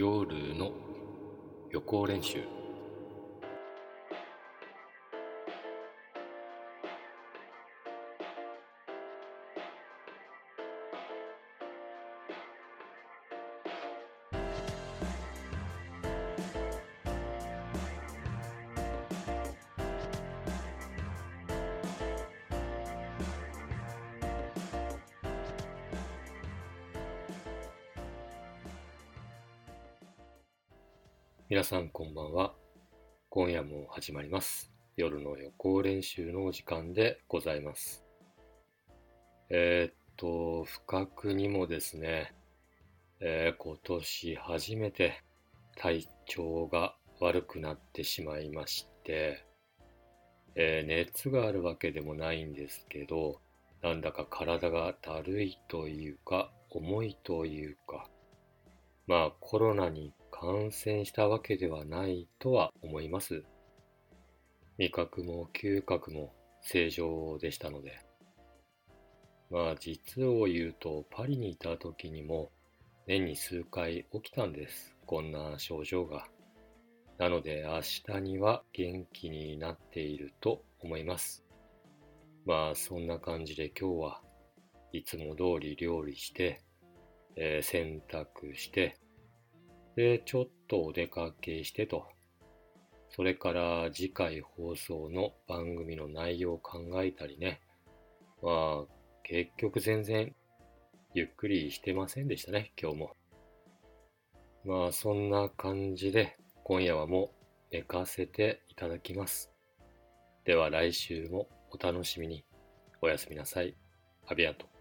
夜の予行練習。皆さんこんばんは。今夜も始まります。夜の予行練習のお時間でございます。えー、っと不覚にもですね、えー、今年初めて体調が悪くなってしまいまして、えー、熱があるわけでもないんですけどなんだか体がだるいというか重いというかまあコロナに感染したわけではないとは思います。味覚も嗅覚も正常でしたので。まあ実を言うとパリにいた時にも年に数回起きたんです。こんな症状が。なので明日には元気になっていると思います。まあそんな感じで今日はいつも通り料理して、えー、洗濯して、で、ちょっとお出かけしてと。それから次回放送の番組の内容を考えたりね。まあ、結局全然ゆっくりしてませんでしたね、今日も。まあ、そんな感じで今夜はもう寝かせていただきます。では来週もお楽しみに。おやすみなさい。アビアント。